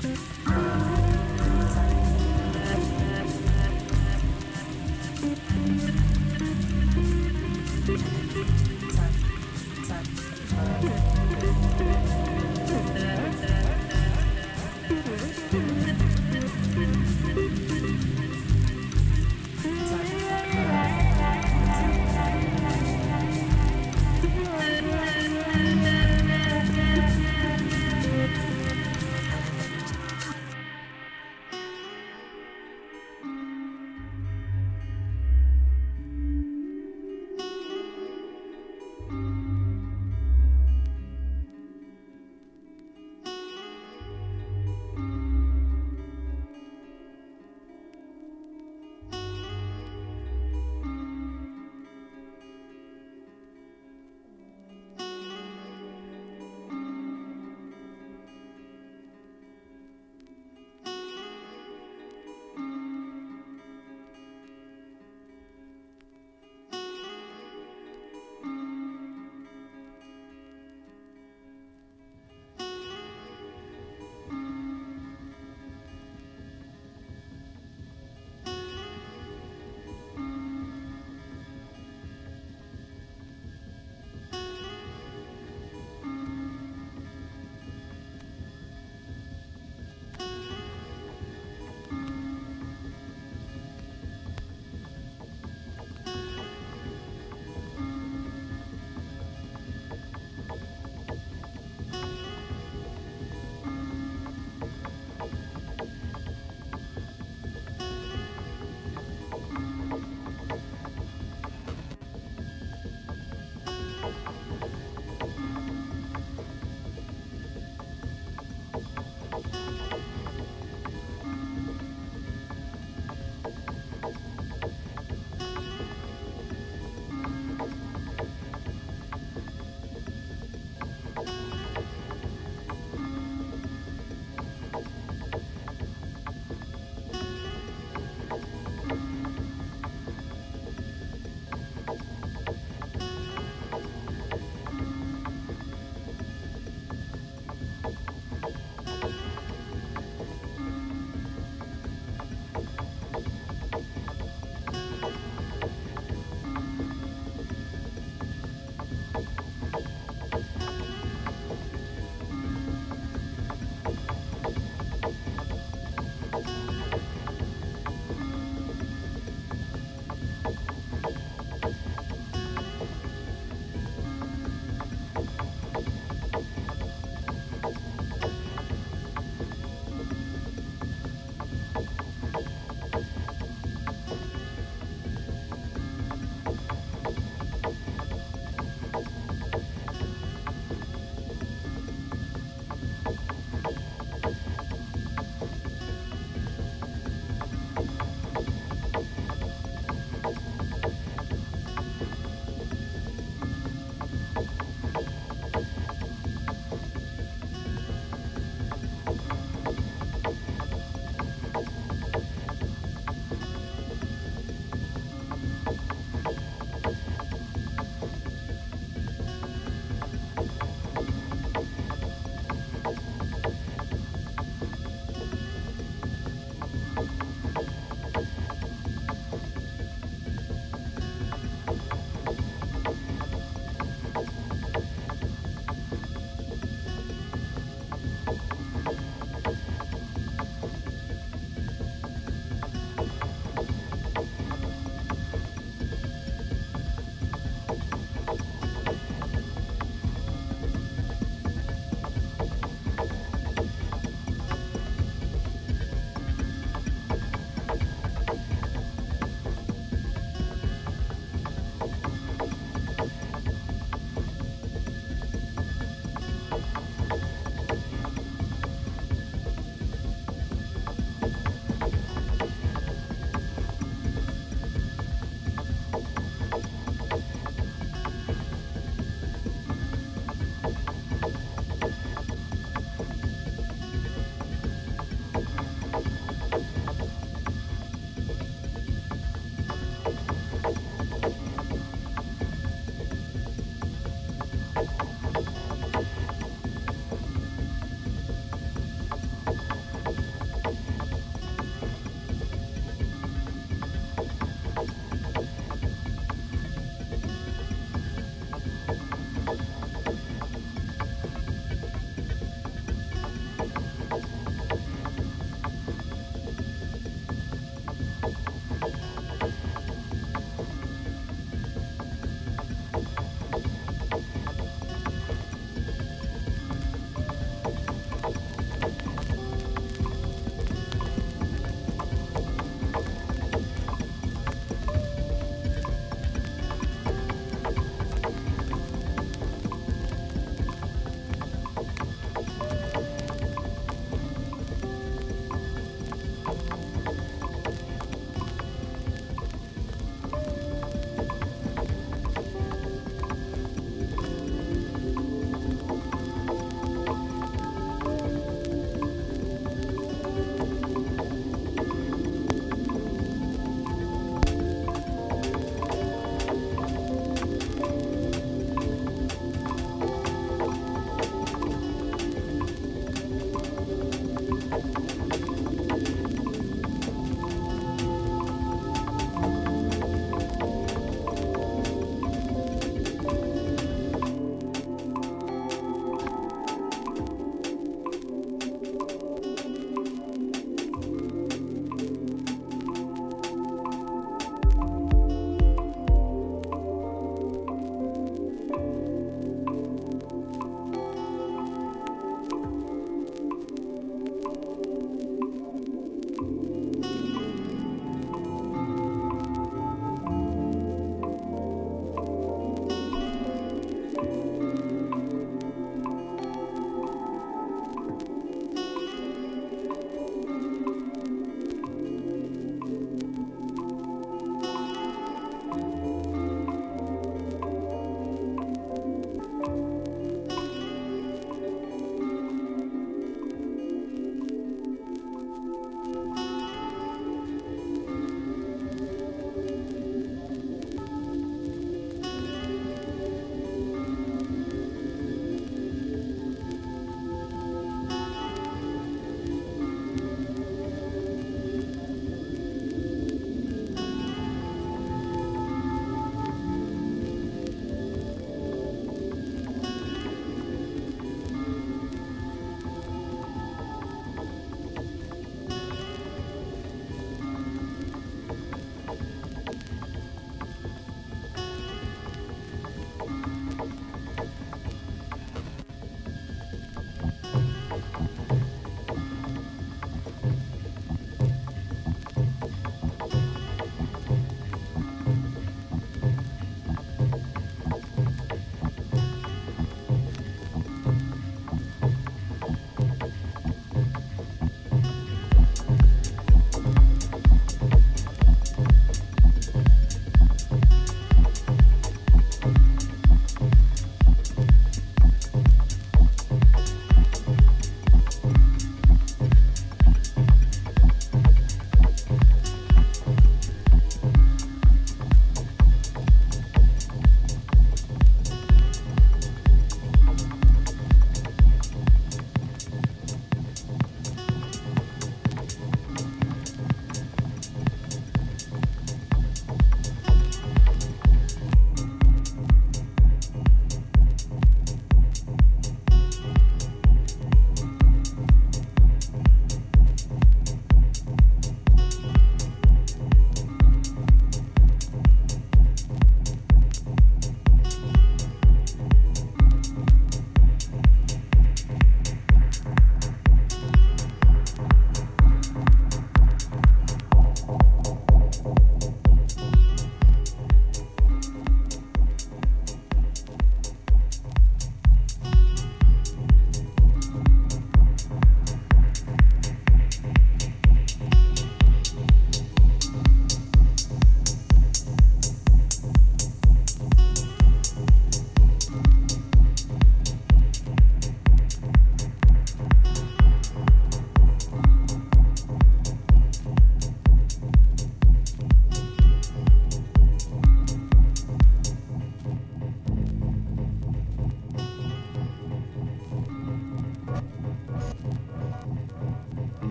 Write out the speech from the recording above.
Podcast.